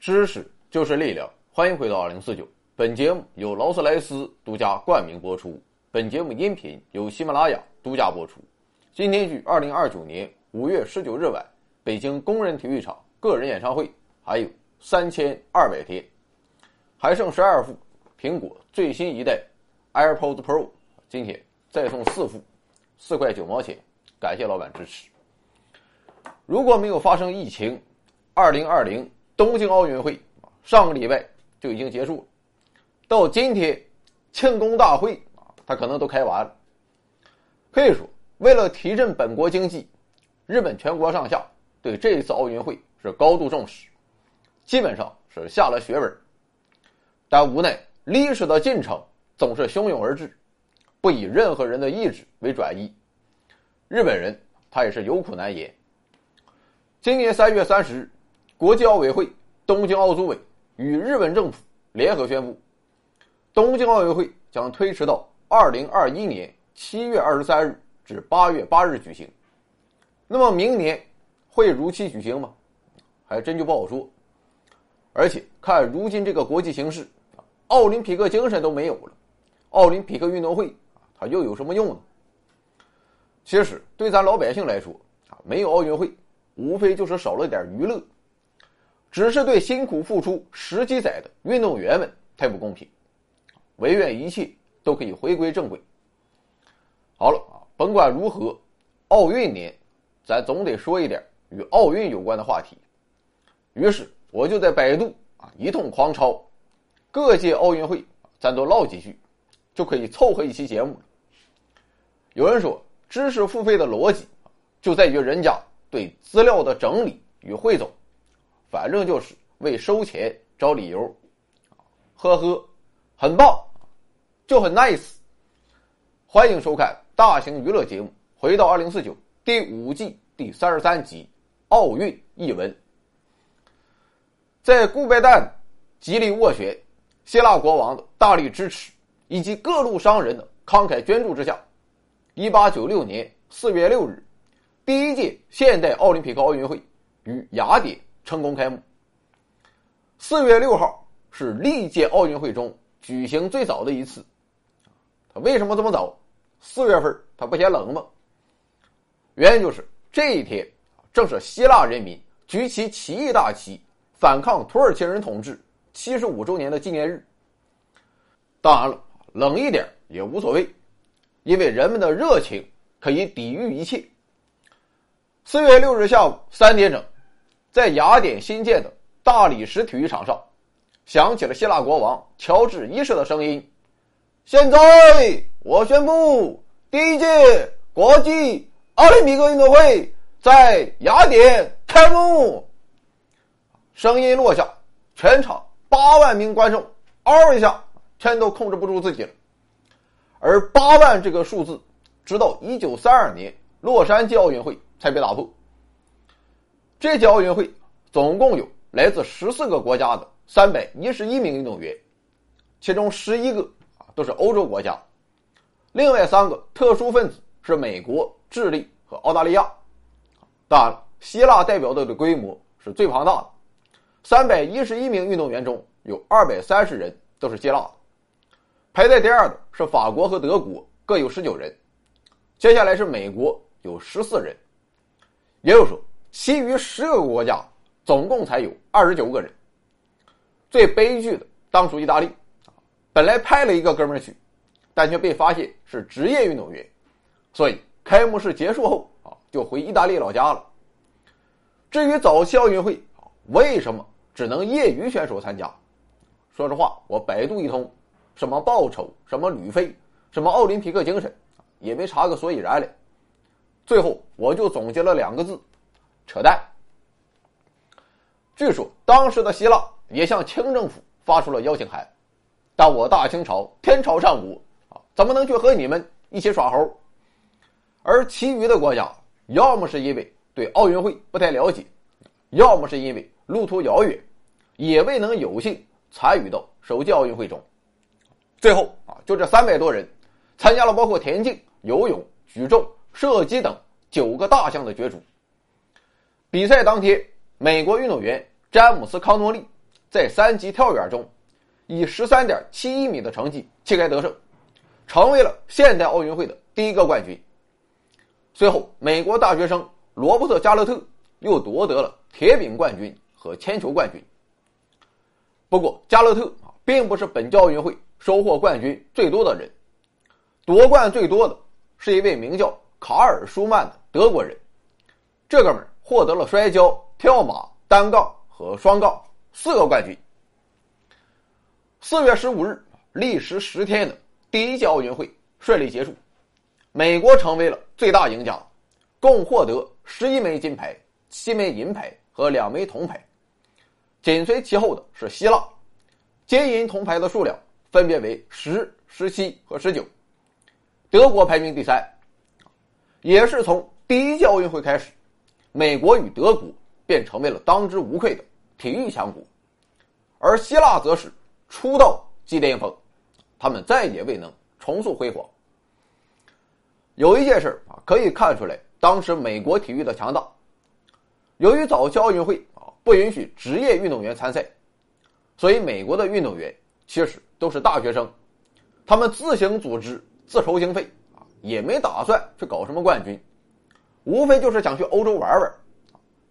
知识就是力量，欢迎回到二零四九。本节目由劳斯莱斯独家冠名播出。本节目音频由喜马拉雅独家播出。今天距二零二九年五月十九日晚，北京工人体育场个人演唱会还有三千二百天，还剩十二副苹果最新一代 AirPods Pro，今天再送四副，四块九毛钱，感谢老板支持。如果没有发生疫情，二零二零东京奥运会上个礼拜就已经结束了，到今天庆功大会啊，他可能都开完了。可以说，为了提振本国经济，日本全国上下对这一次奥运会是高度重视，基本上是下了血本。但无奈历史的进程总是汹涌而至，不以任何人的意志为转移，日本人他也是有苦难言。今年三月三十日，国际奥委会、东京奥组委与日本政府联合宣布，东京奥运会将推迟到二零二一年七月二十三日至八月八日举行。那么明年会如期举行吗？还真就不好说。而且看如今这个国际形势，奥林匹克精神都没有了，奥林匹克运动会它又有什么用呢？其实对咱老百姓来说啊，没有奥运会。无非就是少了点娱乐，只是对辛苦付出十几载的运动员们太不公平。唯愿一切都可以回归正轨。好了啊，甭管如何，奥运年，咱总得说一点与奥运有关的话题。于是我就在百度啊一通狂抄，各届奥运会咱都唠几句，就可以凑合一期节目了。有人说，知识付费的逻辑就在于人家。对资料的整理与汇总，反正就是为收钱找理由，呵呵，很棒，就很 nice。欢迎收看大型娱乐节目《回到二零四九》第五季第三十三集《奥运译文》。在顾拜旦极力斡旋、希腊国王的大力支持以及各路商人的慷慨捐助之下，一八九六年四月六日。第一届现代奥林匹克奥运会于雅典成功开幕。四月六号是历届奥运会中举行最早的一次。他为什么这么早？四月份他不嫌冷吗？原因就是这一天正是希腊人民举起起义大旗反抗土耳其人统治七十五周年的纪念日。当然了，冷一点也无所谓，因为人们的热情可以抵御一切。四月六日下午三点整，在雅典新建的大理石体育场上，响起了希腊国王乔治一世的声音：“现在我宣布，第一届国际奥林匹克运动会在雅典开幕。”声音落下，全场八万名观众嗷一下，全都控制不住自己了。而八万这个数字，直到一九三二年洛杉矶奥运会。才被打破。这届奥运会总共有来自十四个国家的三百一十一名运动员，其中十一个啊都是欧洲国家，另外三个特殊分子是美国、智利和澳大利亚。当然了，希腊代表队的规模是最庞大的，三百一十一名运动员中有二百三十人都是希腊的，排在第二的是法国和德国，各有十九人，接下来是美国有十四人。也就是说，其余十个国家总共才有二十九个人。最悲剧的当属意大利，本来派了一个哥们儿去，但却被发现是职业运动员，所以开幕式结束后啊，就回意大利老家了。至于早期奥运会啊，为什么只能业余选手参加？说实话，我百度一通，什么报酬，什么旅费，什么奥林匹克精神，也没查个所以然来。最后，我就总结了两个字：扯淡。据说当时的希腊也向清政府发出了邀请函，但我大清朝天朝上国啊，怎么能去和你们一起耍猴？而其余的国家，要么是因为对奥运会不太了解，要么是因为路途遥远，也未能有幸参与到首届奥运会中。最后啊，就这三百多人参加了包括田径、游泳、举重。射击等九个大项的角逐。比赛当天，美国运动员詹姆斯·康诺利在三级跳远中以十三点七一米的成绩旗开得胜，成为了现代奥运会的第一个冠军。随后，美国大学生罗伯特·加勒特又夺得了铁饼冠军和铅球冠军。不过，加勒特啊，并不是本届奥运会收获冠军最多的人，夺冠最多的是一位名叫卡尔·舒曼的德国人。这哥们儿获得了摔跤、跳马、单杠和双杠四个冠军。四月十五日，历时十天的第一届奥运会顺利结束，美国成为了最大赢家，共获得十一枚金牌、七枚银牌和两枚铜牌。紧随其后的是希腊，金银铜牌的数量分别为十、十七和十九。德国排名第三，也是从第一届奥运会开始，美国与德国便成为了当之无愧的体育强国，而希腊则是出道即巅峰，他们再也未能重塑辉煌。有一件事啊，可以看出来当时美国体育的强大，由于早期奥运会啊。不允许职业运动员参赛，所以美国的运动员其实都是大学生，他们自行组织、自筹经费啊，也没打算去搞什么冠军，无非就是想去欧洲玩玩。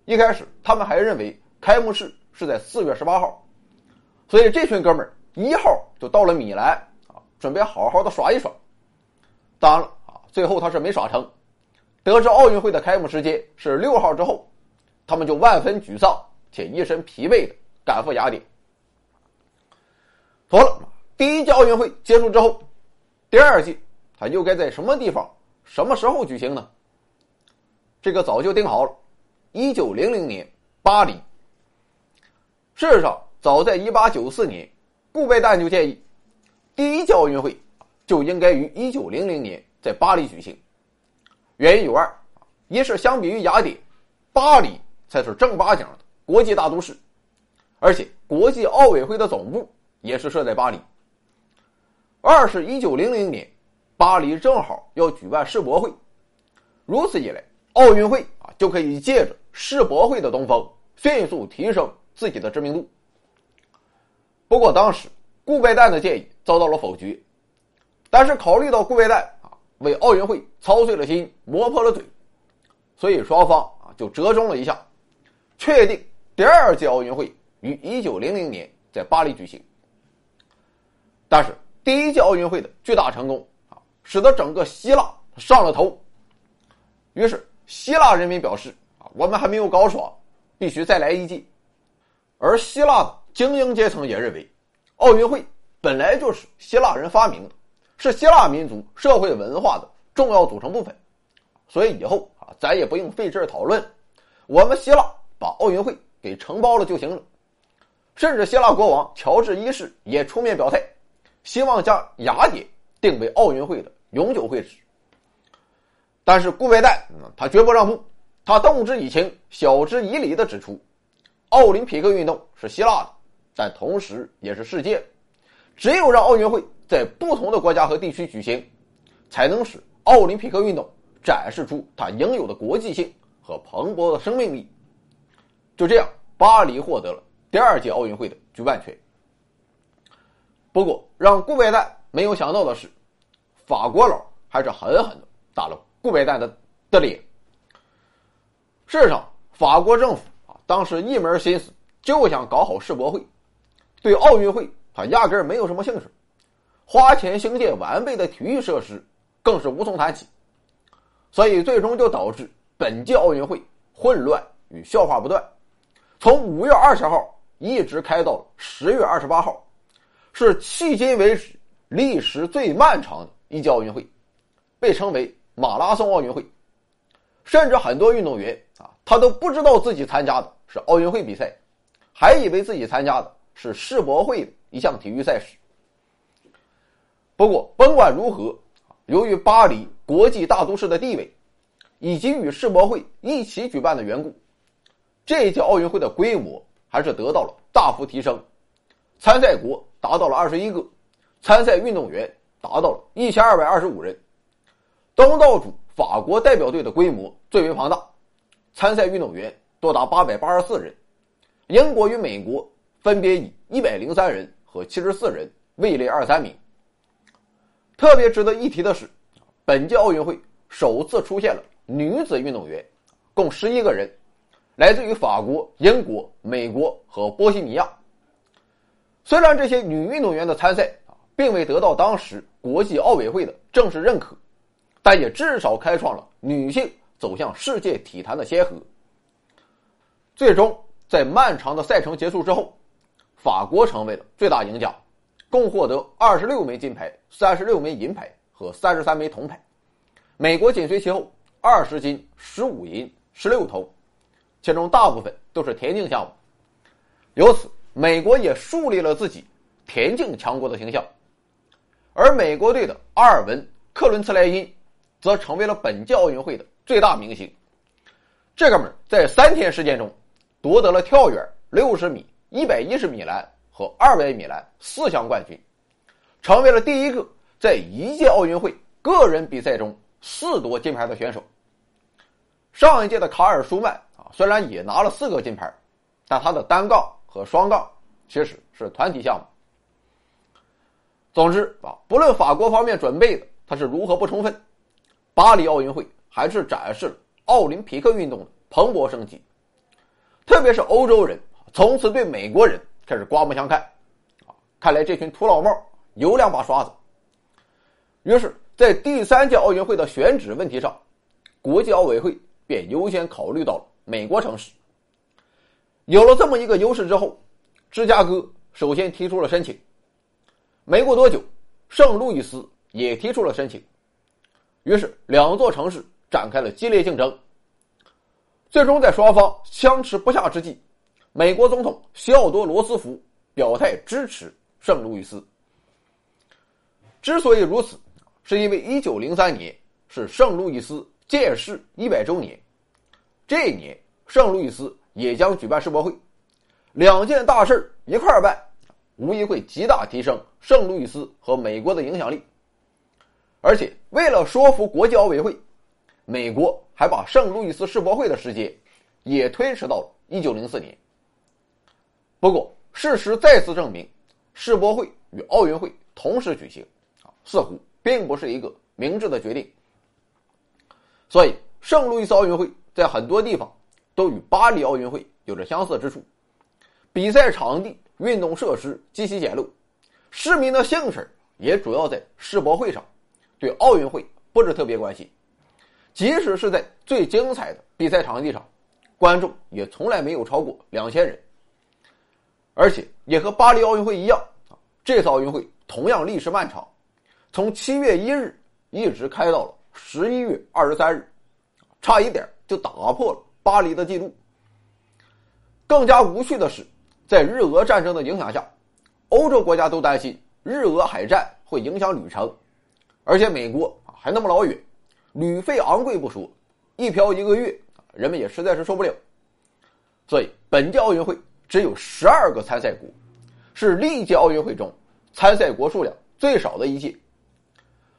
一开始他们还认为开幕式是在四月十八号，所以这群哥们儿一号就到了米兰啊，准备好好的耍一耍。当然了啊，最后他是没耍成，得知奥运会的开幕时间是六号之后，他们就万分沮丧。且一身疲惫的赶赴雅典。妥了，第一届奥运会结束之后，第二季他又该在什么地方、什么时候举行呢？这个早就定好了，一九零零年巴黎。事实上，早在一八九四年，顾拜旦就建议，第一届奥运会就应该于一九零零年在巴黎举行。原因有二：一是相比于雅典，巴黎才是正八经的。国际大都市，而且国际奥委会的总部也是设在巴黎。二是一九零零年，巴黎正好要举办世博会，如此一来，奥运会啊就可以借着世博会的东风，迅速提升自己的知名度。不过当时顾拜旦的建议遭到了否决，但是考虑到顾拜旦啊为奥运会操碎了心、磨破了嘴，所以双方啊就折中了一下，确定。第二届奥运会于一九零零年在巴黎举行，但是第一届奥运会的巨大成功啊，使得整个希腊上了头。于是希腊人民表示啊，我们还没有搞爽，必须再来一届。而希腊的精英阶层也认为，奥运会本来就是希腊人发明的，是希腊民族社会文化的重要组成部分，所以以后啊，咱也不用费劲讨论，我们希腊把奥运会。给承包了就行了，甚至希腊国王乔治一世也出面表态，希望将雅典定为奥运会的永久会址。但是顾拜旦他绝不让步，他动之以情，晓之以理的指出，奥林匹克运动是希腊的，但同时也是世界，只有让奥运会在不同的国家和地区举行，才能使奥林匹克运动展示出它应有的国际性和蓬勃的生命力。就这样，巴黎获得了第二届奥运会的举办权。不过，让顾拜旦没有想到的是，法国佬还是狠狠的打了顾拜旦的的脸。事实上，法国政府啊，当时一门心思就想搞好世博会，对奥运会他压根儿没有什么兴趣，花钱兴建完备的体育设施更是无从谈起，所以最终就导致本届奥运会混乱与笑话不断。从五月二十号一直开到了十月二十八号，是迄今为止历时最漫长的一届奥运会，被称为马拉松奥运会。甚至很多运动员啊，他都不知道自己参加的是奥运会比赛，还以为自己参加的是世博会的一项体育赛事。不过，甭管如何，由于巴黎国际大都市的地位，以及与世博会一起举办的缘故。这一届奥运会的规模还是得到了大幅提升，参赛国达到了二十一个，参赛运动员达到了一千二百二十五人。东道主法国代表队的规模最为庞大，参赛运动员多达八百八十四人。英国与美国分别以一百零三人和七十四人，位列二三名。特别值得一提的是，本届奥运会首次出现了女子运动员，共十一个人，来自于法国、英国、美国和波西米亚。虽然这些女运动员的参赛啊，并未得到当时国际奥委会的正式认可，但也至少开创了女性走向世界体坛的先河。最终，在漫长的赛程结束之后，法国成为了最大赢家。共获得二十六枚金牌、三十六枚银牌和三十三枚铜牌，美国紧随其后，二十金、十五银、十六铜，其中大部分都是田径项目。由此，美国也树立了自己田径强国的形象。而美国队的阿尔文·克伦茨莱因，则成为了本届奥运会的最大明星。这哥们在三天时间中，夺得了跳远、六十米、一百一十米栏。和二百米栏四项冠军，成为了第一个在一届奥运会个人比赛中四夺金牌的选手。上一届的卡尔舒曼啊，虽然也拿了四个金牌，但他的单杠和双杠其实是团体项目。总之啊，不论法国方面准备的他是如何不充分，巴黎奥运会还是展示了奥林匹克运动的蓬勃生机。特别是欧洲人从此对美国人。开始刮目相看，啊，看来这群土老帽有两把刷子。于是，在第三届奥运会的选址问题上，国际奥委会便优先考虑到了美国城市。有了这么一个优势之后，芝加哥首先提出了申请。没过多久，圣路易斯也提出了申请。于是，两座城市展开了激烈竞争。最终，在双方相持不下之际。美国总统西奥多·罗斯福表态支持圣路易斯。之所以如此，是因为1903年是圣路易斯建市一百周年，这一年圣路易斯也将举办世博会，两件大事一块儿办，无疑会极大提升圣路易斯和美国的影响力。而且，为了说服国际奥委会，美国还把圣路易斯世博会的时间也推迟到了1904年。不过，事实再次证明，世博会与奥运会同时举行，啊，似乎并不是一个明智的决定。所以，圣路易斯奥运会在很多地方都与巴黎奥运会有着相似之处。比赛场地、运动设施极其简陋，市民的兴趣也主要在世博会上，对奥运会不是特别关心。即使是在最精彩的比赛场地上，观众也从来没有超过两千人。而且也和巴黎奥运会一样啊，这次奥运会同样历时漫长，从七月一日一直开到了十一月二十三日，差一点就打破了巴黎的记录。更加无趣的是，在日俄战争的影响下，欧洲国家都担心日俄海战会影响旅程，而且美国还那么老远，旅费昂贵不说，一漂一个月，人们也实在是受不了。所以本届奥运会。只有十二个参赛国，是历届奥运会中参赛国数量最少的一届。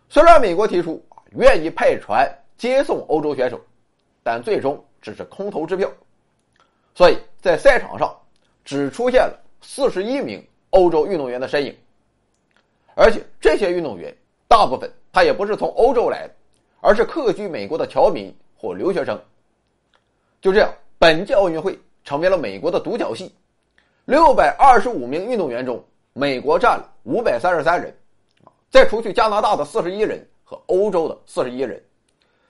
虽然美国提出愿意派船接送欧洲选手，但最终只是空头支票。所以在赛场上只出现了四十一名欧洲运动员的身影，而且这些运动员大部分他也不是从欧洲来的，而是客居美国的侨民或留学生。就这样，本届奥运会成为了美国的独角戏。六百二十五名运动员中，美国占了五百三十三人，再除去加拿大的四十一人和欧洲的四十一人，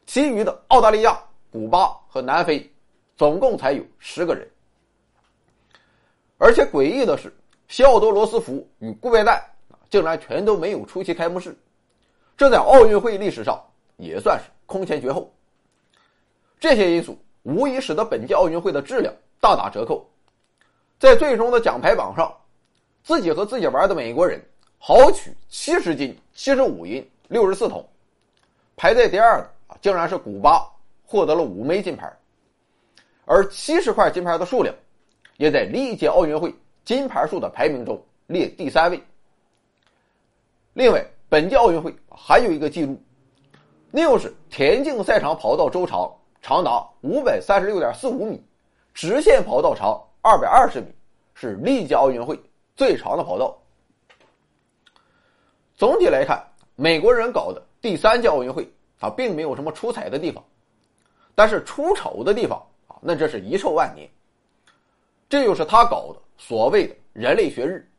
其余的澳大利亚、古巴和南非，总共才有十个人。而且诡异的是，西奥多·罗斯福与顾拜旦竟然全都没有出席开幕式，这在奥运会历史上也算是空前绝后。这些因素无疑使得本届奥运会的质量大打折扣。在最终的奖牌榜上，自己和自己玩的美国人豪取七十金、七十五银、六十四铜，排在第二的啊，竟然是古巴，获得了五枚金牌，而七十块金牌的数量，也在历届奥运会金牌数的排名中列第三位。另外，本届奥运会还有一个记录，那就是田径赛场跑道周长长达五百三十六点四五米，直线跑道长。二百二十米是历届奥运会最长的跑道。总体来看，美国人搞的第三届奥运会，啊并没有什么出彩的地方，但是出丑的地方啊，那这是遗臭万年。这就是他搞的所谓的人类学日。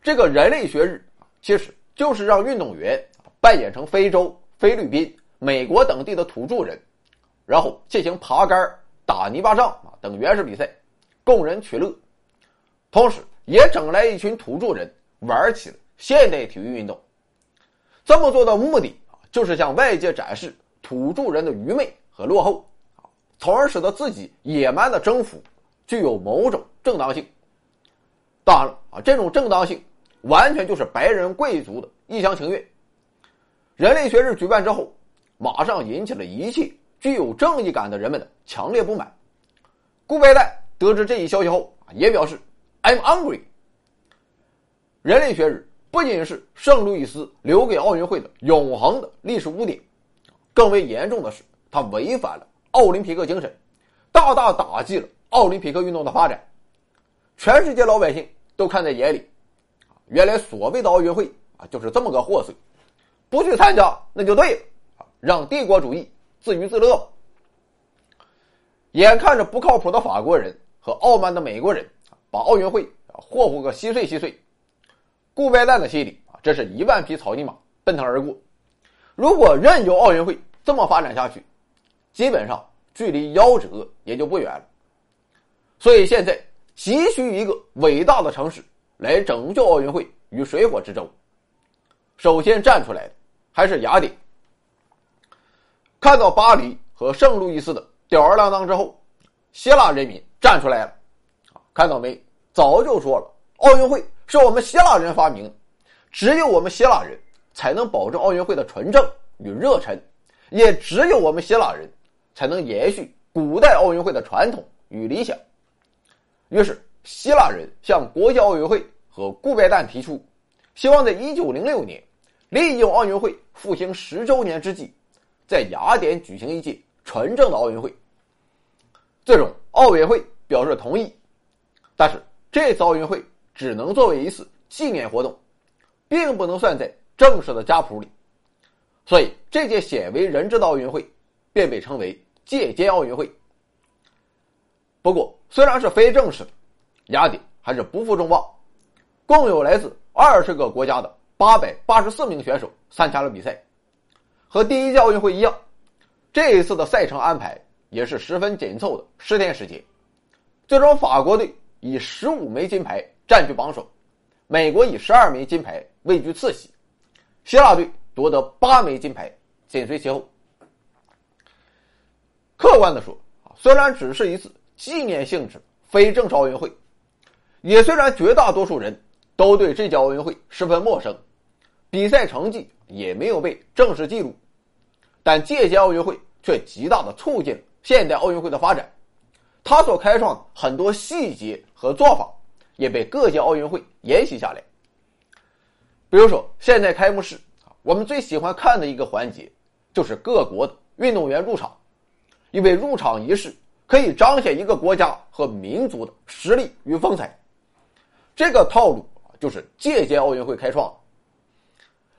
这个人类学日其实就是让运动员扮演成非洲、菲律宾、美国等地的土著人，然后进行爬杆、打泥巴仗啊等原始比赛，供人取乐，同时也整来一群土著人玩起了。现代体育运动这么做的目的啊，就是向外界展示土著人的愚昧和落后啊，从而使得自己野蛮的征服具有某种正当性。当然了啊，这种正当性完全就是白人贵族的一厢情愿。人类学日举办之后，马上引起了一切具有正义感的人们的强烈不满。顾拜旦得知这一消息后，也表示：“I'm angry。”人类学日。不仅是圣路易斯留给奥运会的永恒的历史污点，更为严重的是，它违反了奥林匹克精神，大大打击了奥林匹克运动的发展。全世界老百姓都看在眼里，原来所谓的奥运会啊，就是这么个货色，不去参加那就对了，让帝国主义自娱自乐。眼看着不靠谱的法国人和傲慢的美国人把奥运会霍霍个稀碎稀碎。顾拜旦的心里啊，这是一万匹草泥马奔腾而过。如果任由奥运会这么发展下去，基本上距离夭折也就不远了。所以现在急需一个伟大的城市来拯救奥运会于水火之中。首先站出来的还是雅典。看到巴黎和圣路易斯的吊儿郎当之后，希腊人民站出来了。看到没？早就说了，奥运会。是我们希腊人发明，只有我们希腊人才能保证奥运会的纯正与热忱，也只有我们希腊人才能延续古代奥运会的传统与理想。于是，希腊人向国际奥委会和顾拜旦提出，希望在1906年，利用奥运会复兴十周年之际，在雅典举行一届纯正的奥运会。最终，奥委会表示同意，但是这次奥运会。只能作为一次纪念活动，并不能算在正式的家谱里，所以这届鲜为人知的奥运会便被称为借鉴奥运会。不过，虽然是非正式的，雅典还是不负众望，共有来自二十个国家的八百八十四名选手参加了比赛。和第一届奥运会一样，这一次的赛程安排也是十分紧凑的十天时间。最终，法国队以十五枚金牌。占据榜首，美国以十二枚金牌位居次席，希腊队夺得八枚金牌，紧随其后。客观的说，啊，虽然只是一次纪念性质非正式奥运会，也虽然绝大多数人都对这届奥运会十分陌生，比赛成绩也没有被正式记录，但这届奥运会却极大的促进了现代奥运会的发展，它所开创的很多细节和做法。也被各届奥运会沿袭下来。比如说，现在开幕式，我们最喜欢看的一个环节，就是各国的运动员入场，因为入场仪式可以彰显一个国家和民族的实力与风采。这个套路就是借届奥运会开创。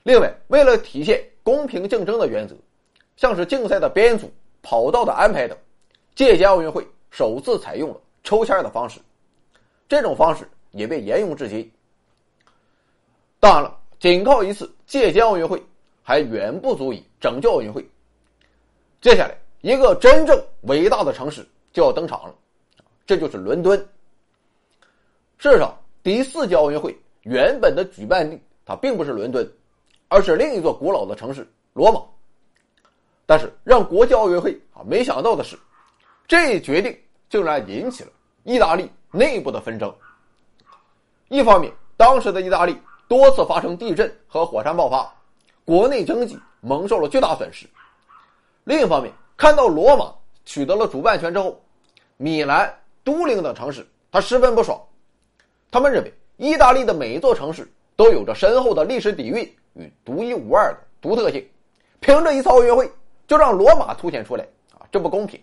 另外，为了体现公平竞争的原则，像是竞赛的编组、跑道的安排等，借届奥运会首次采用了抽签的方式。这种方式也被沿用至今。当然了，仅靠一次借鉴奥运会还远不足以拯救奥运会。接下来，一个真正伟大的城市就要登场了，这就是伦敦。事实上，第四届奥运会原本的举办地它并不是伦敦，而是另一座古老的城市——罗马。但是，让国际奥运会啊没想到的是，这一决定竟然引起了意大利。内部的纷争。一方面，当时的意大利多次发生地震和火山爆发，国内经济蒙受了巨大损失；另一方面，看到罗马取得了主办权之后，米兰、都灵等城市他十分不爽。他们认为，意大利的每一座城市都有着深厚的历史底蕴与独一无二的独特性，凭着一次奥运会就让罗马凸显出来啊，这不公平。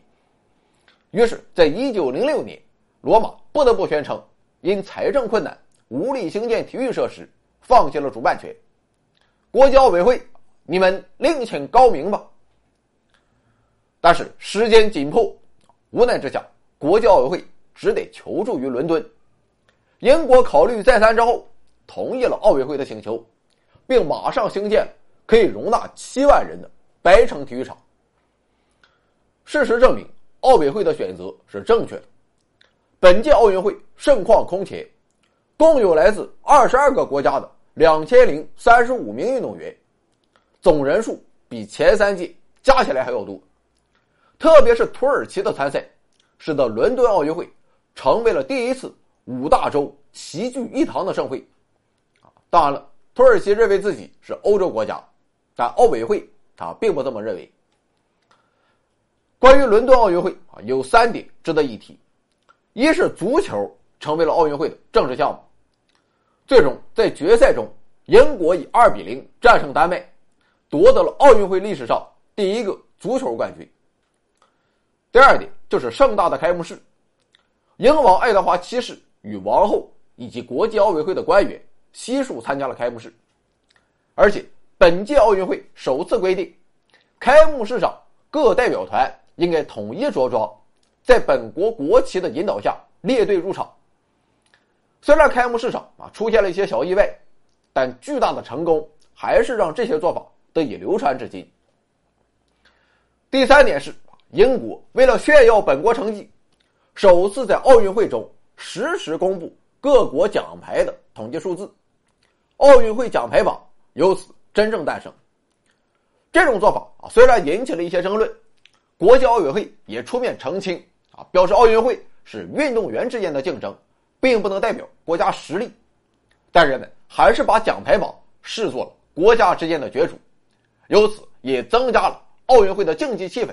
于是，在一九零六年。罗马不得不宣称，因财政困难无力兴建体育设施，放弃了主办权。国际奥委会，你们另请高明吧。但是时间紧迫，无奈之下，国际奥委会只得求助于伦敦。英国考虑再三之后，同意了奥委会的请求，并马上兴建可以容纳七万人的白城体育场。事实证明，奥委会的选择是正确的。本届奥运会盛况空前，共有来自二十二个国家的两千零三十五名运动员，总人数比前三届加起来还要多。特别是土耳其的参赛，使得伦敦奥运会成为了第一次五大洲齐聚一堂的盛会。当然了，土耳其认为自己是欧洲国家，但奥委会他并不这么认为。关于伦敦奥运会啊，有三点值得一提：一是足球成为了奥运会的正式项目，最终在决赛中，英国以二比零战胜丹麦，夺得了奥运会历史上第一个足球冠军。第二点就是盛大的开幕式，英王爱德华七世与王后以及国际奥委会的官员悉数参加了开幕式，而且本届奥运会首次规定，开幕式上各代表团。应该统一着装，在本国国旗的引导下列队入场。虽然开幕式上啊出现了一些小意外，但巨大的成功还是让这些做法得以流传至今。第三点是，英国为了炫耀本国成绩，首次在奥运会中实时公布各国奖牌的统计数字，奥运会奖牌榜由此真正诞生。这种做法啊虽然引起了一些争论。国际奥委会也出面澄清，啊，表示奥运会是运动员之间的竞争，并不能代表国家实力。但人们还是把奖牌榜视作了国家之间的角逐，由此也增加了奥运会的竞技气氛，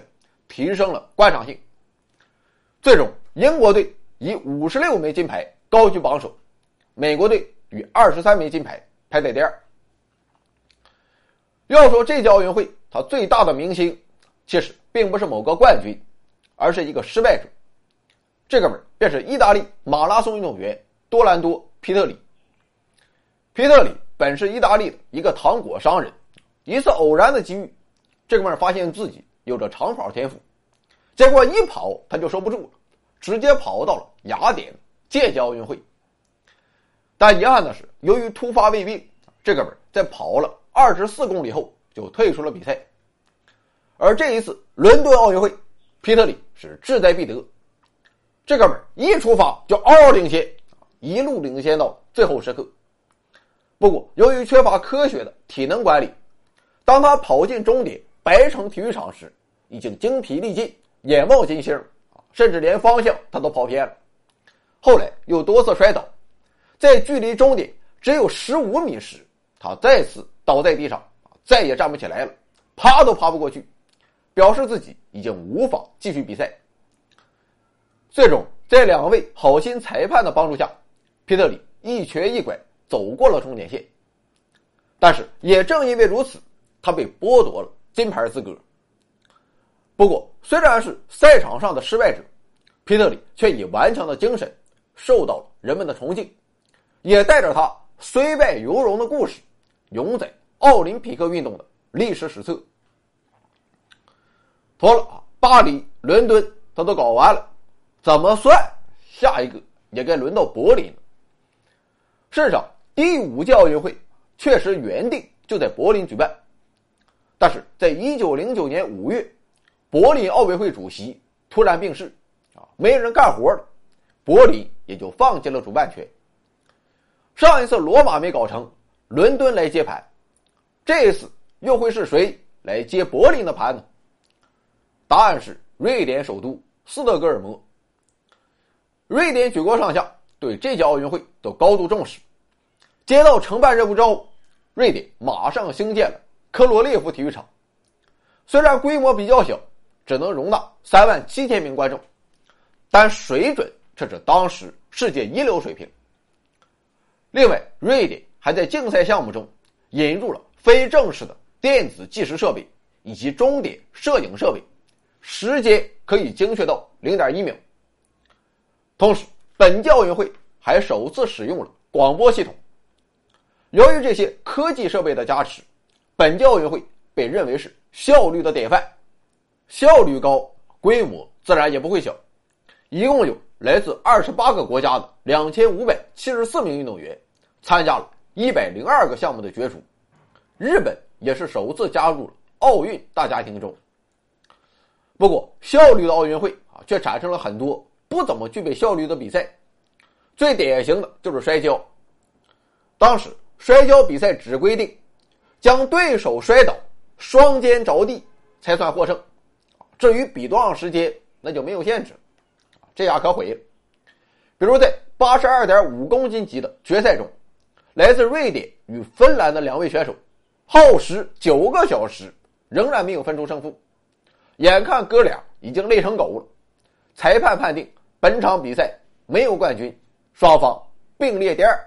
提升了观赏性。最终，英国队以五十六枚金牌高居榜首，美国队以二十三枚金牌排在第二。要说这届奥运会，它最大的明星。其实并不是某个冠军，而是一个失败者。这哥们儿便是意大利马拉松运动员多兰多·皮特里。皮特里本是意大利的一个糖果商人，一次偶然的机遇，这哥们儿发现自己有着长跑天赋，结果一跑他就收不住了，直接跑到了雅典届届奥运会。但遗憾的是，由于突发胃病，这哥们在跑了二十四公里后就退出了比赛。而这一次伦敦奥运会，皮特里是志在必得。这哥们一出发就嗷嗷领先，一路领先到最后时刻。不过，由于缺乏科学的体能管理，当他跑进终点白城体育场时，已经精疲力尽、眼冒金星甚至连方向他都跑偏了。后来又多次摔倒，在距离终点只有十五米时，他再次倒在地上，再也站不起来了，爬都爬不过去。表示自己已经无法继续比赛。最终，在两位好心裁判的帮助下，皮特里一瘸一拐走过了终点线。但是，也正因为如此，他被剥夺了金牌资格。不过，虽然是赛场上的失败者，皮特里却以顽强的精神受到了人们的崇敬，也带着他虽败犹荣的故事，永载奥林匹克运动的历史史册。妥了啊！巴黎、伦敦他都搞完了，怎么算？下一个也该轮到柏林了。事实上，第五届奥运会确实原定就在柏林举办，但是在一九零九年五月，柏林奥委会主席突然病逝，啊，没人干活了，柏林也就放弃了主办权。上一次罗马没搞成，伦敦来接盘，这一次又会是谁来接柏林的盘呢？答案是瑞典首都斯德哥尔摩。瑞典举国上下对这届奥运会都高度重视。接到承办任务之后，瑞典马上兴建了科罗列夫体育场。虽然规模比较小，只能容纳三万七千名观众，但水准却是当时世界一流水平。另外，瑞典还在竞赛项目中引入了非正式的电子计时设备以及终点摄影设备。时间可以精确到零点一秒。同时，本届奥运会还首次使用了广播系统。由于这些科技设备的加持，本届奥运会被认为是效率的典范。效率高，规模自然也不会小。一共有来自二十八个国家的两千五百七十四名运动员参加了一百零二个项目的角逐。日本也是首次加入了奥运大家庭中。不过，效率的奥运会啊，却产生了很多不怎么具备效率的比赛。最典型的就是摔跤。当时摔跤比赛只规定将对手摔倒，双肩着地才算获胜。至于比多长时间，那就没有限制，这下可毁了。比如在八十二点五公斤级的决赛中，来自瑞典与芬兰的两位选手耗时九个小时，仍然没有分出胜负。眼看哥俩已经累成狗了，裁判判定本场比赛没有冠军，双方并列第二。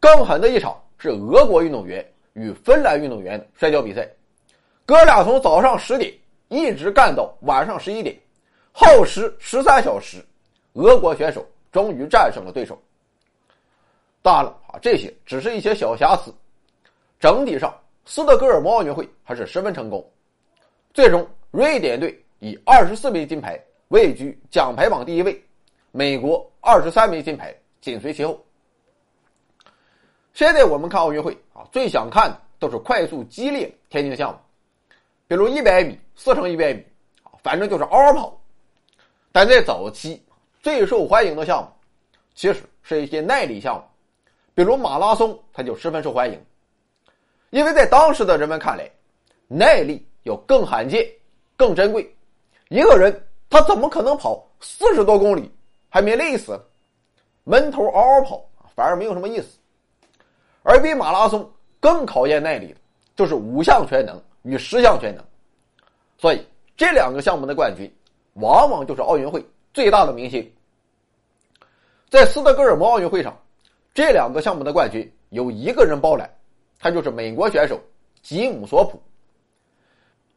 更狠的一场是俄国运动员与芬兰运动员的摔跤比赛。哥俩从早上十点一直干到晚上十一点，耗时十三小时，俄国选手终于战胜了对手。当然了啊，这些只是一些小瑕疵，整体上斯德哥尔摩奥运会还是十分成功。最终，瑞典队以二十四枚金牌位居奖牌榜第一位，美国二十三枚金牌紧随其后。现在我们看奥运会啊，最想看的都是快速激烈田径项目。比如一百米、四乘一百米，啊，反正就是嗷嗷跑。但在早期，最受欢迎的项目，其实是一些耐力项目，比如马拉松，它就十分受欢迎。因为在当时的人们看来，耐力要更罕见、更珍贵。一个人他怎么可能跑四十多公里还没累死？闷头嗷嗷跑反而没有什么意思。而比马拉松更考验耐力的，就是五项全能。与十项全能，所以这两个项目的冠军，往往就是奥运会最大的明星。在斯德哥尔摩奥运会上，这两个项目的冠军有一个人包揽，他就是美国选手吉姆·索普。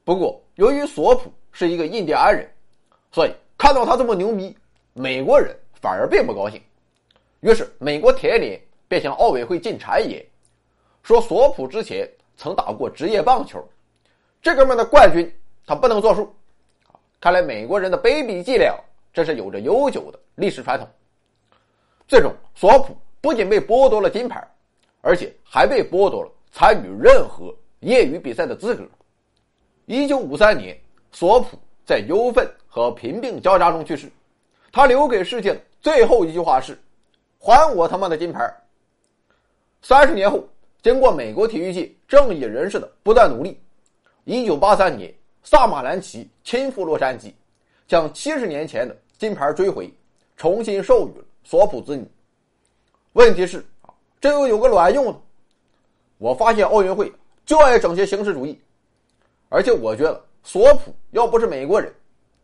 不过，由于索普是一个印第安人，所以看到他这么牛逼，美国人反而并不高兴。于是，美国田联便向奥委会进谗言，说索普之前曾打过职业棒球。这哥们的冠军，他不能作数，看来美国人的卑鄙伎俩，这是有着悠久的历史传统。最终，索普不仅被剥夺了金牌，而且还被剥夺了参与任何业余比赛的资格。一九五三年，索普在忧愤和贫病交加中去世，他留给世界的最后一句话是：“还我他妈的金牌！”三十年后，经过美国体育界正义人士的不断努力。一九八三年，萨马兰奇亲赴洛杉矶，将七十年前的金牌追回，重新授予了索普子女。问题是啊，这又有个卵用呢。我发现奥运会就爱整些形式主义，而且我觉得索普要不是美国人，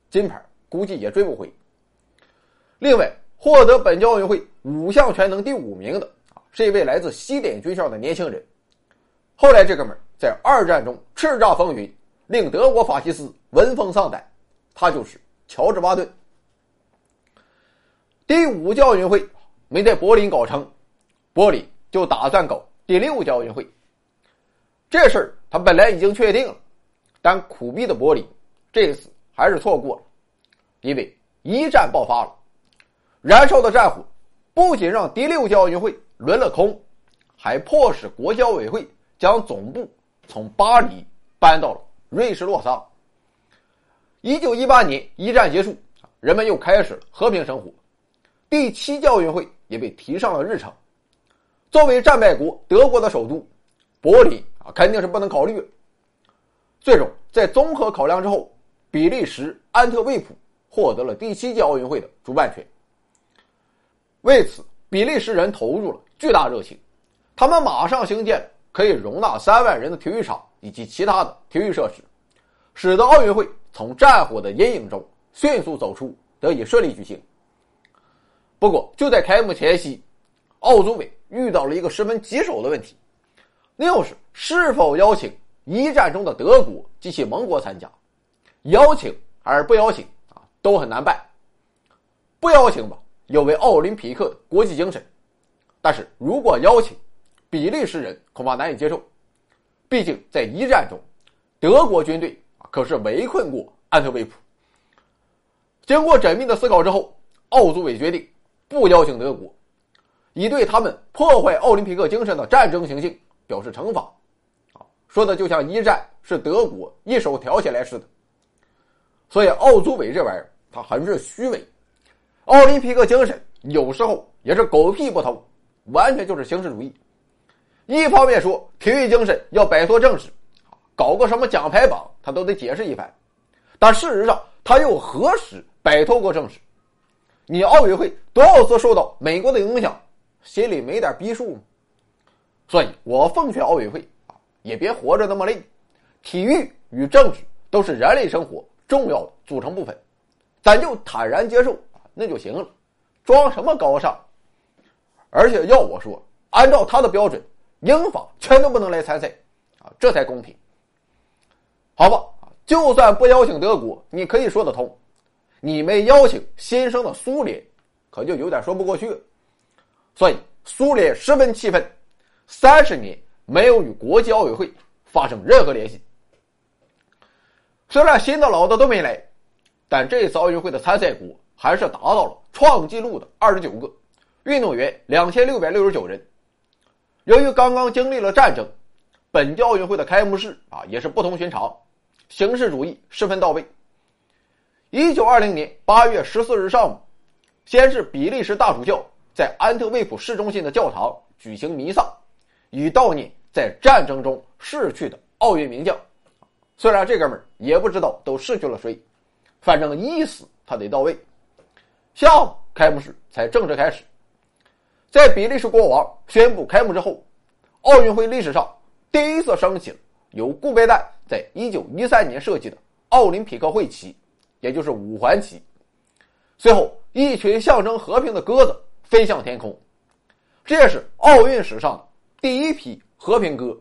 金牌估计也追不回。另外，获得本届奥运会五项全能第五名的啊，是一位来自西点军校的年轻人。后来，这哥们在二战中叱咤风云，令德国法西斯闻风丧胆。他就是乔治·巴顿。第五届奥运会没在柏林搞成，柏林就打算搞第六届奥运会。这事儿他本来已经确定了，但苦逼的柏林这次还是错过了，因为一战爆发了，燃烧的战火不仅让第六届奥运会轮了空，还迫使国际奥委会。将总部从巴黎搬到了瑞士洛桑。一九一八年一战结束，人们又开始了和平生活。第七届奥运会也被提上了日程。作为战败国德国的首都，柏林啊肯定是不能考虑。最终，在综合考量之后，比利时安特卫普获得了第七届奥运会的主办权。为此，比利时人投入了巨大热情，他们马上兴建。可以容纳三万人的体育场以及其他的体育设施，使得奥运会从战火的阴影中迅速走出，得以顺利举行。不过，就在开幕前夕，奥组委遇到了一个十分棘手的问题，那就是是否邀请一战中的德国及其盟国参加，邀请还是不邀请啊，都很难办。不邀请吧，有违奥林匹克国际精神，但是如果邀请，比利时人恐怕难以接受。毕竟在一战中，德国军队可是围困过安特卫普。经过缜密的思考之后，奥组委决定不邀请德国，以对他们破坏奥林匹克精神的战争行径表示惩罚。啊，说的就像一战是德国一手挑起来似的。所以奥组委这玩意儿，它很是虚伪。奥林匹克精神有时候也是狗屁不通，完全就是形式主义。一方面说体育精神要摆脱政治，搞个什么奖牌榜，他都得解释一番。但事实上，他又何时摆脱过政治？你奥运会多少次受到美国的影响，心里没点逼数吗？所以我奉劝奥运会啊，也别活着那么累。体育与政治都是人类生活重要的组成部分，咱就坦然接受啊，那就行了。装什么高尚？而且要我说，按照他的标准。英法全都不能来参赛，啊，这才公平。好吧，就算不邀请德国，你可以说得通。你没邀请新生的苏联，可就有点说不过去了。所以苏联十分气愤，三十年没有与国际奥委会发生任何联系。虽然新的老的都没来，但这次奥运会的参赛国还是达到了创纪录的二十九个，运动员两千六百六十九人。由于刚刚经历了战争，本届奥运会的开幕式啊也是不同寻常，形式主义十分到位。一九二零年八月十四日上午，先是比利时大主教在安特卫普市中心的教堂举行弥撒，以悼念在战争中逝去的奥运名将。虽然这哥们儿也不知道都逝去了谁，反正一死他得到位。下午开幕式才正式开始。在比利时国王宣布开幕之后，奥运会历史上第一次升起了由顾拜旦在一九一三年设计的奥林匹克会旗，也就是五环旗。随后，一群象征和平的鸽子飞向天空，这也是奥运史上的第一批和平鸽。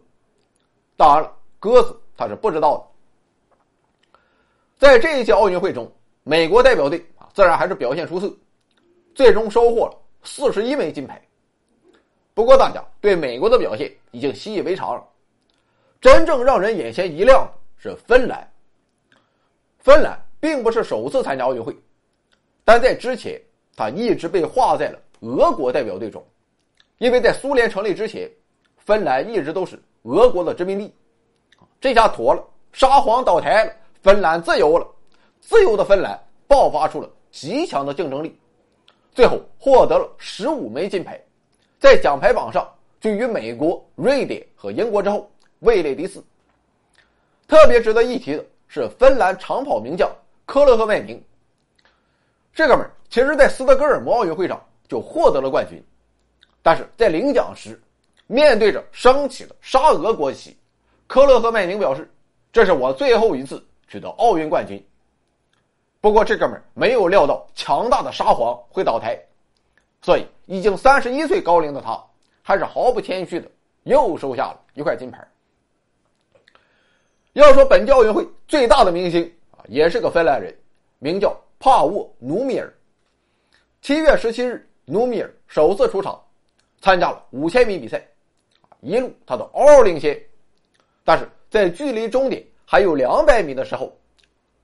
当然了，鸽子他是不知道的。在这一届奥运会中，美国代表队啊，自然还是表现出色，最终收获了。四十一枚金牌，不过大家对美国的表现已经习以为常了。真正让人眼前一亮的是芬兰。芬兰并不是首次参加奥运会，但在之前，他一直被划在了俄国代表队中，因为在苏联成立之前，芬兰一直都是俄国的殖民地。这下妥了，沙皇倒台了，芬兰自由了，自由的芬兰爆发出了极强的竞争力。最后获得了十五枚金牌，在奖牌榜上居于美国、瑞典和英国之后，位列第四。特别值得一提的是，芬兰长跑名将科勒赫麦宁。这哥们儿其实在斯德哥尔摩奥运会上就获得了冠军，但是在领奖时，面对着升起的沙俄国旗，科勒赫麦宁表示：“这是我最后一次取得奥运冠军。”不过这哥们儿没有料到强大的沙皇会倒台，所以已经三十一岁高龄的他，还是毫不谦虚的又收下了一块金牌。要说本届奥运会最大的明星啊，也是个芬兰人，名叫帕沃努米尔。七月十七日，努米尔首次出场，参加了五千米比赛，一路他都嗷嗷领先，但是在距离终点还有两百米的时候。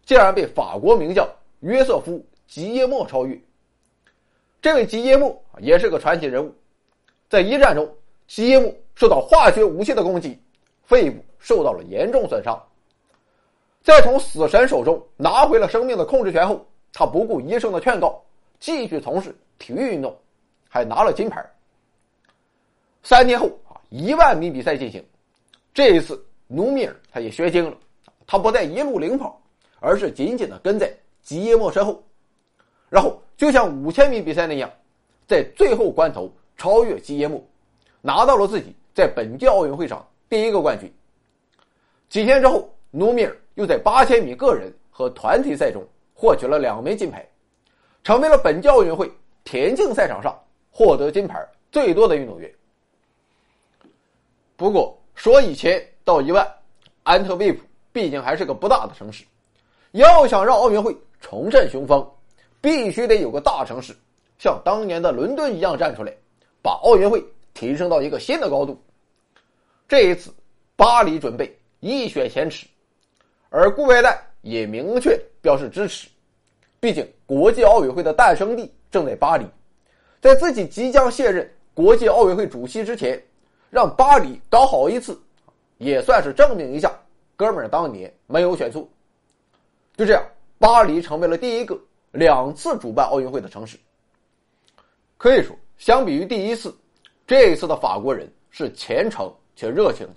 竟然被法国名将约瑟夫·吉耶莫超越。这位吉耶莫也是个传奇人物，在一战中，吉耶莫受到化学武器的攻击，肺部受到了严重损伤。在从死神手中拿回了生命的控制权后，他不顾医生的劝告，继续从事体育运动，还拿了金牌。三天后啊，一万米比赛进行，这一次努米尔他也学精了，他不再一路领跑。而是紧紧的跟在吉耶莫身后，然后就像五千米比赛那样，在最后关头超越基耶姆，拿到了自己在本届奥运会上第一个冠军。几天之后，努米尔又在八千米个人和团体赛中获取了两枚金牌，成为了本届奥运会田径赛场上获得金牌最多的运动员。不过说一千道一万，安特卫普毕竟还是个不大的城市。要想让奥运会重振雄风，必须得有个大城市像当年的伦敦一样站出来，把奥运会提升到一个新的高度。这一次，巴黎准备一雪前耻，而顾拜旦也明确表示支持。毕竟，国际奥运会的诞生地正在巴黎，在自己即将卸任国际奥运会主席之前，让巴黎搞好一次，也算是证明一下哥们儿当年没有选错。就这样，巴黎成为了第一个两次主办奥运会的城市。可以说，相比于第一次，这一次的法国人是虔诚且热情的。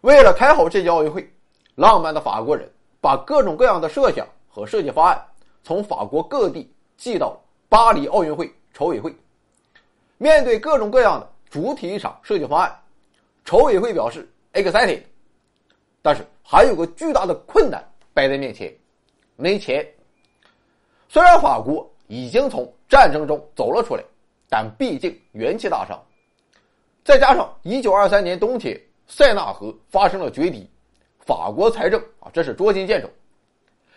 为了开好这届奥运会，浪漫的法国人把各种各样的设想和设计方案从法国各地寄到巴黎奥运会筹委会。面对各种各样的主体育场设计方案，筹委会表示 excited，但是还有个巨大的困难摆在面前。没钱。虽然法国已经从战争中走了出来，但毕竟元气大伤。再加上1923年冬天塞纳河发生了决堤，法国财政啊，这是捉襟见肘。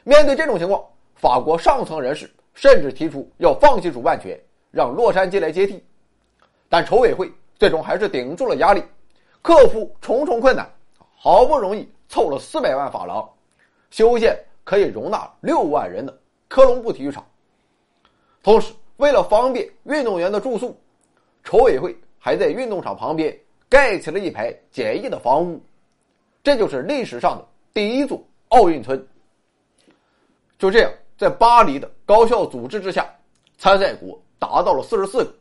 面对这种情况，法国上层人士甚至提出要放弃主办权，让洛杉矶来接替。但筹委会最终还是顶住了压力，克服重重困难，好不容易凑了四百万法郎，修建。可以容纳六万人的科隆布体育场。同时，为了方便运动员的住宿，筹委会还在运动场旁边盖起了一排简易的房屋。这就是历史上的第一座奥运村。就这样，在巴黎的高效组织之下，参赛国达到了四十四个，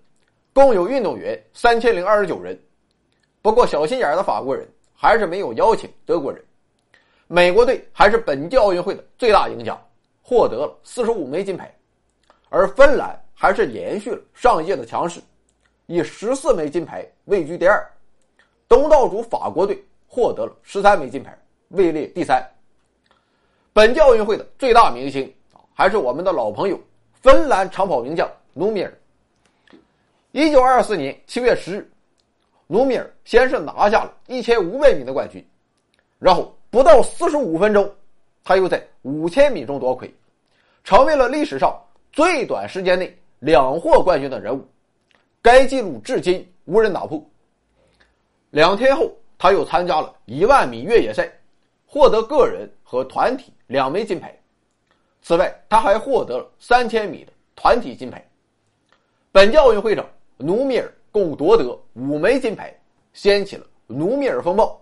共有运动员三千零二十九人。不过，小心眼的法国人还是没有邀请德国人。美国队还是本届奥运会的最大赢家，获得了四十五枚金牌，而芬兰还是延续了上一届的强势，以十四枚金牌位居第二。东道主法国队获得了十三枚金牌，位列第三。本届奥运会的最大明星啊，还是我们的老朋友芬兰长跑名将努米尔。一九二四年七月十日，努米尔先是拿下了一千五百米的冠军，然后。不到四十五分钟，他又在五千米中夺魁，成为了历史上最短时间内两获冠军的人物。该纪录至今无人打破。两天后，他又参加了一万米越野赛，获得个人和团体两枚金牌。此外，他还获得了三千米的团体金牌。本届奥运会上，努米尔共夺得五枚金牌，掀起了努米尔风暴。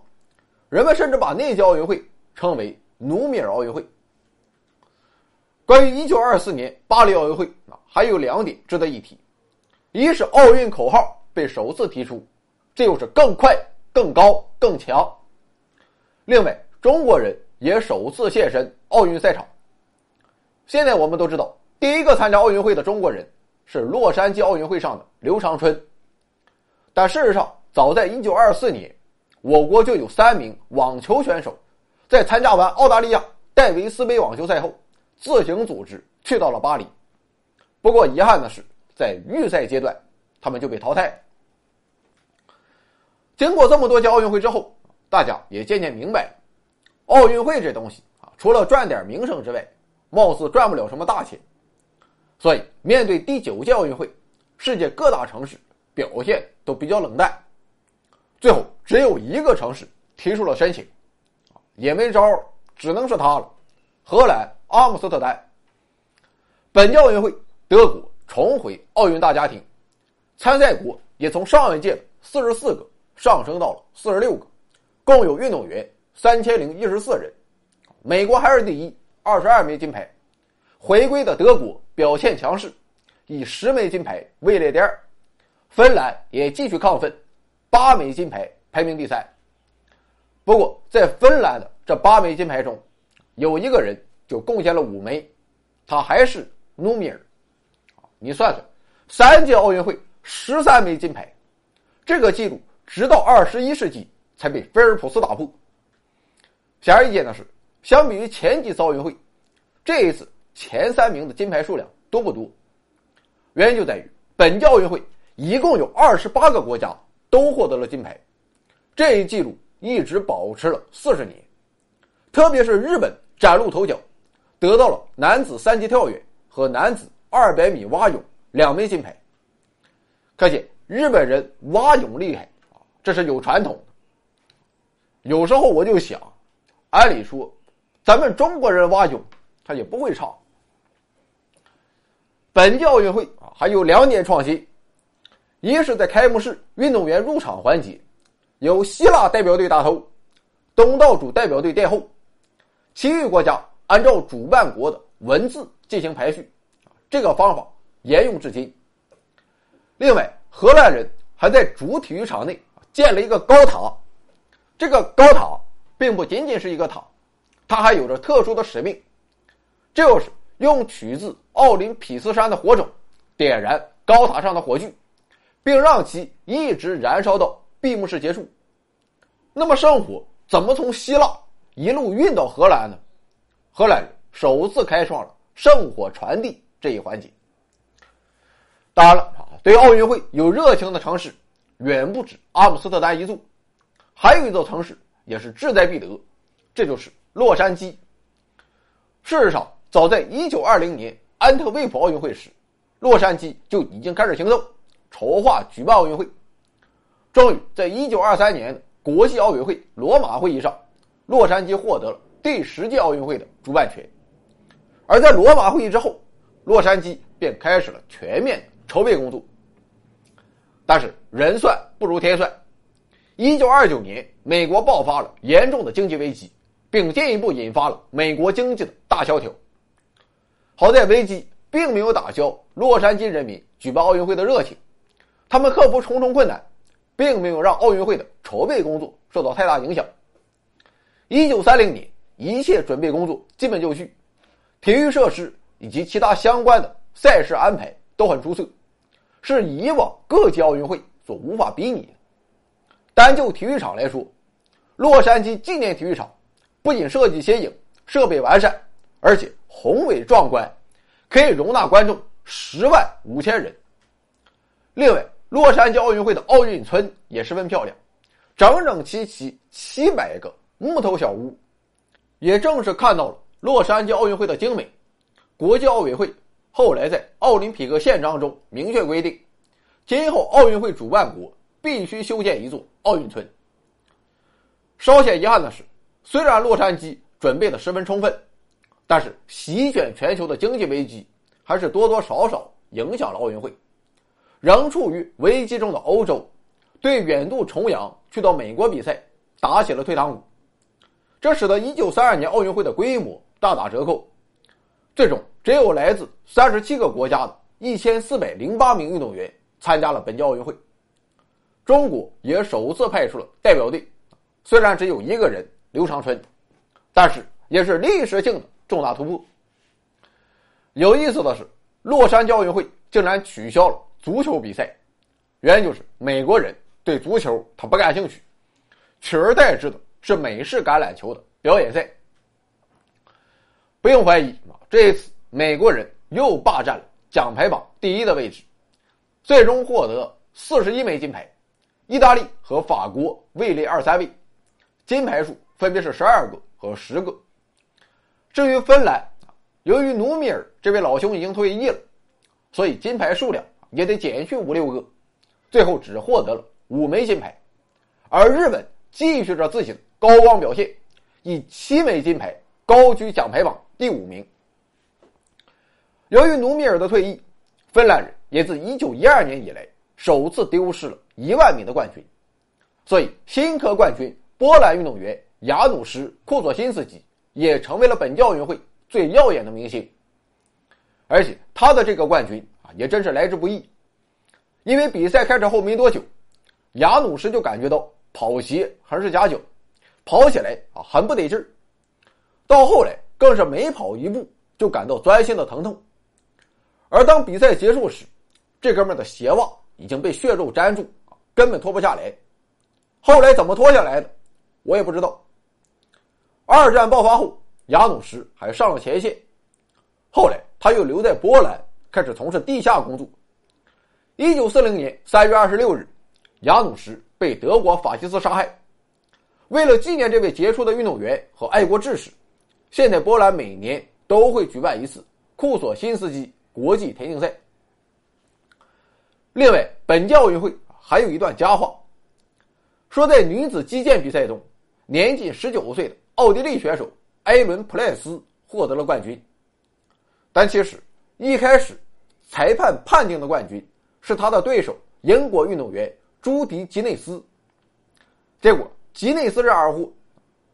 人们甚至把那届奥运会称为“努米尔奥运会”。关于1924年巴黎奥运会啊，还有两点值得一提：一是奥运口号被首次提出，这就是更快、更高、更强；另外，中国人也首次现身奥运赛场。现在我们都知道，第一个参加奥运会的中国人是洛杉矶奥运会上的刘长春，但事实上，早在1924年。我国就有三名网球选手，在参加完澳大利亚戴维斯杯网球赛后，自行组织去到了巴黎。不过遗憾的是，在预赛阶段，他们就被淘汰。经过这么多届奥运会之后，大家也渐渐明白，奥运会这东西啊，除了赚点名声之外，貌似赚不了什么大钱。所以，面对第九届奥运会，世界各大城市表现都比较冷淡。最后，只有一个城市提出了申请，也没招只能是他了。荷兰阿姆斯特丹。本届奥运会，德国重回奥运大家庭，参赛国也从上一届四十四个上升到了四十六个，共有运动员三千零一十四人。美国还是第一，二十二枚金牌。回归的德国表现强势，以十枚金牌位列第二。芬兰也继续亢奋。八枚金牌排名第三，不过在芬兰的这八枚金牌中，有一个人就贡献了五枚，他还是努米尔。你算算，三届奥运会十三枚金牌，这个记录直到二十一世纪才被菲尔普斯打破。显而易见的是，相比于前几次奥运会，这一次前三名的金牌数量多不多？原因就在于本届奥运会一共有二十八个国家。都获得了金牌，这一记录一直保持了四十年。特别是日本崭露头角，得到了男子三级跳远和男子二百米蛙泳两枚金牌。可见日本人蛙泳厉害啊，这是有传统的。有时候我就想，按理说，咱们中国人蛙泳他也不会差。本届奥运会啊还有两点创新，一是在开幕式运动员入场环节，由希腊代表队打头，东道主代表队殿后，其余国家按照主办国的文字进行排序，这个方法沿用至今。另外，荷兰人还在主体育场内建了一个高塔，这个高塔并不仅仅是一个塔，它还有着特殊的使命，就是用取自奥林匹斯山的火种点燃高塔上的火炬，并让其一直燃烧到闭幕式结束。那么，圣火怎么从希腊一路运到荷兰呢？荷兰人首次开创了圣火传递这一环节。当然了。对奥运会有热情的城市，远不止阿姆斯特丹一座，还有一座城市也是志在必得，这就是洛杉矶。事实上，早在1920年安特卫普奥运会时，洛杉矶就已经开始行动，筹划举办奥运会。终于，在1923年国际奥委会罗马会议上，洛杉矶获得了第十届奥运会的主办权。而在罗马会议之后，洛杉矶便开始了全面筹备工作。但是人算不如天算，一九二九年，美国爆发了严重的经济危机，并进一步引发了美国经济的大萧条。好在危机并没有打消洛杉矶人民举办奥运会的热情，他们克服重重困难，并没有让奥运会的筹备工作受到太大影响。一九三零年，一切准备工作基本就绪，体育设施以及其他相关的赛事安排都很出色。是以往各届奥运会所无法比拟的。单就体育场来说，洛杉矶纪念体育场不仅设计新颖、设备完善，而且宏伟壮观，可以容纳观众十万五千人。另外，洛杉矶奥运会的奥运村也十分漂亮，整整齐齐七百个木头小屋。也正是看到了洛杉矶奥运会的精美，国际奥委会。后来，在奥林匹克宪章中明确规定，今后奥运会主办国必须修建一座奥运村。稍显遗憾的是，虽然洛杉矶准备的十分充分，但是席卷全球的经济危机还是多多少少影响了奥运会。仍处于危机中的欧洲，对远渡重洋去到美国比赛打起了退堂鼓，这使得1932年奥运会的规模大打折扣。最终，只有来自三十七个国家的一千四百零八名运动员参加了本届奥运会。中国也首次派出了代表队，虽然只有一个人刘长春，但是也是历史性的重大突破。有意思的是，洛杉矶奥运会竟然取消了足球比赛，原因就是美国人对足球他不感兴趣，取而代之的是美式橄榄球的表演赛。不用怀疑。这一次，美国人又霸占了奖牌榜第一的位置，最终获得四十一枚金牌，意大利和法国位列二三位，金牌数分别是十二个和十个。至于芬兰，由于努米尔这位老兄已经退役了，所以金牌数量也得减去五六个，最后只获得了五枚金牌。而日本继续着自己的高光表现，以七枚金牌高居奖牌榜第五名。由于努米尔的退役，芬兰人也自1912年以来首次丢失了一万米的冠军，所以新科冠军波兰运动员雅努什·库佐辛斯基也成为了本届奥运会最耀眼的明星。而且他的这个冠军，也真是来之不易，因为比赛开始后没多久，雅努什就感觉到跑鞋还是夹脚，跑起来啊很不得劲儿，到后来更是每跑一步就感到钻心的疼痛。而当比赛结束时，这哥们的鞋袜已经被血肉粘住，根本脱不下来。后来怎么脱下来的，我也不知道。二战爆发后，雅努什还上了前线，后来他又留在波兰，开始从事地下工作。一九四零年三月二十六日，雅努什被德国法西斯杀害。为了纪念这位杰出的运动员和爱国志士，现在波兰每年都会举办一次库索辛斯基。国际田径赛，另外，本届奥运会还有一段佳话，说在女子击剑比赛中，年仅十九岁的奥地利选手埃伦·普莱斯获得了冠军。但其实一开始，裁判判定的冠军是他的对手英国运动员朱迪·吉内斯。结果，吉内斯这二货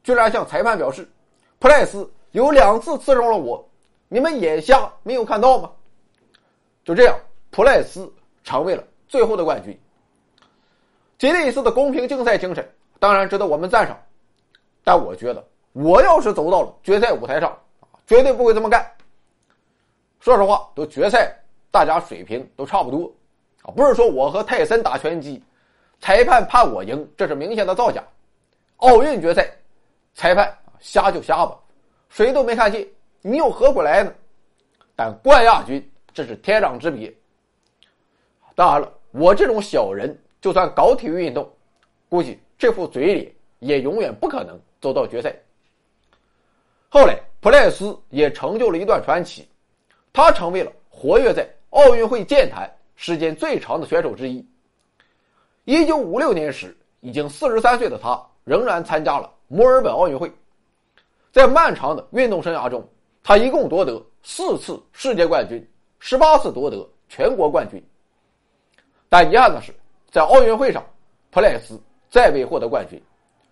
居然向裁判表示，普莱斯有两次刺中了我，你们眼瞎没有看到吗？就这样，普莱斯。成为了最后的冠军。吉内斯的公平竞赛精神当然值得我们赞赏，但我觉得我要是走到了决赛舞台上，绝对不会这么干。说实话，都决赛，大家水平都差不多，啊，不是说我和泰森打拳击，裁判判我赢，这是明显的造假。奥运决赛，裁判瞎就瞎吧，谁都没看见，你又何苦来呢？但冠亚军，这是天壤之别。当然了，我这种小人，就算搞体育运动，估计这副嘴脸也永远不可能走到决赛。后来，普莱斯也成就了一段传奇，他成为了活跃在奥运会健坛时间最长的选手之一。一九五六年时，已经四十三岁的他仍然参加了墨尔本奥运会。在漫长的运动生涯中，他一共夺得四次世界冠军，十八次夺得全国冠军。但遗憾的是，在奥运会上，普莱斯再未获得冠军，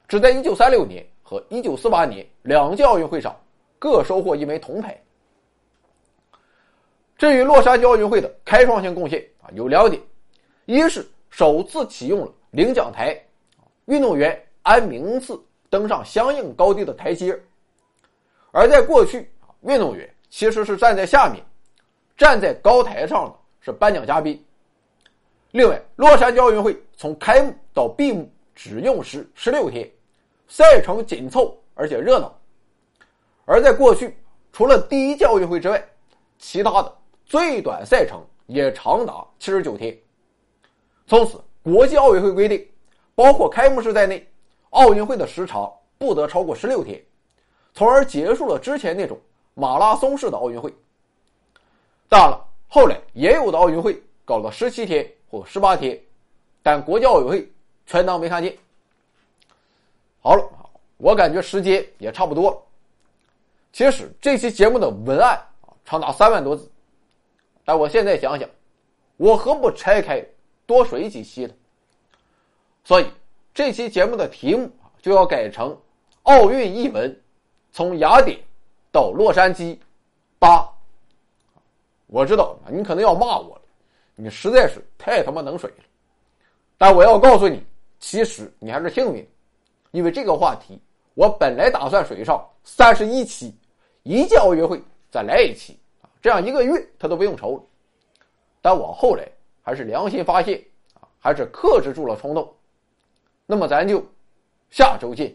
只在1936年和1948年两届奥运会上各收获一枚铜牌。至于洛杉矶奥运会的开创性贡献啊，有两点：一是首次启用了领奖台，运动员按名次登上相应高低的台阶；而在过去，运动员其实是站在下面，站在高台上的是颁奖嘉宾。另外，洛杉矶奥运会从开幕到闭幕只用时十六天，赛程紧凑而且热闹。而在过去，除了第一届奥运会之外，其他的最短赛程也长达七十九天。从此，国际奥委会规定，包括开幕式在内，奥运会的时长不得超过十六天，从而结束了之前那种马拉松式的奥运会。当然了，后来也有的奥运会搞了十七天。或十八天，但国际奥委会全当没看见。好了，我感觉时间也差不多了。其实这期节目的文案啊长达三万多字，但我现在想想，我何不拆开多水几期呢？所以这期节目的题目就要改成《奥运译文：从雅典到洛杉矶八》。我知道你可能要骂我了。你实在是太他妈能水了，但我要告诉你，其实你还是幸运，因为这个话题我本来打算水上三十一期，一届奥运会再来一期，这样一个月他都不用愁。但我后来还是良心发现啊，还是克制住了冲动。那么咱就下周见。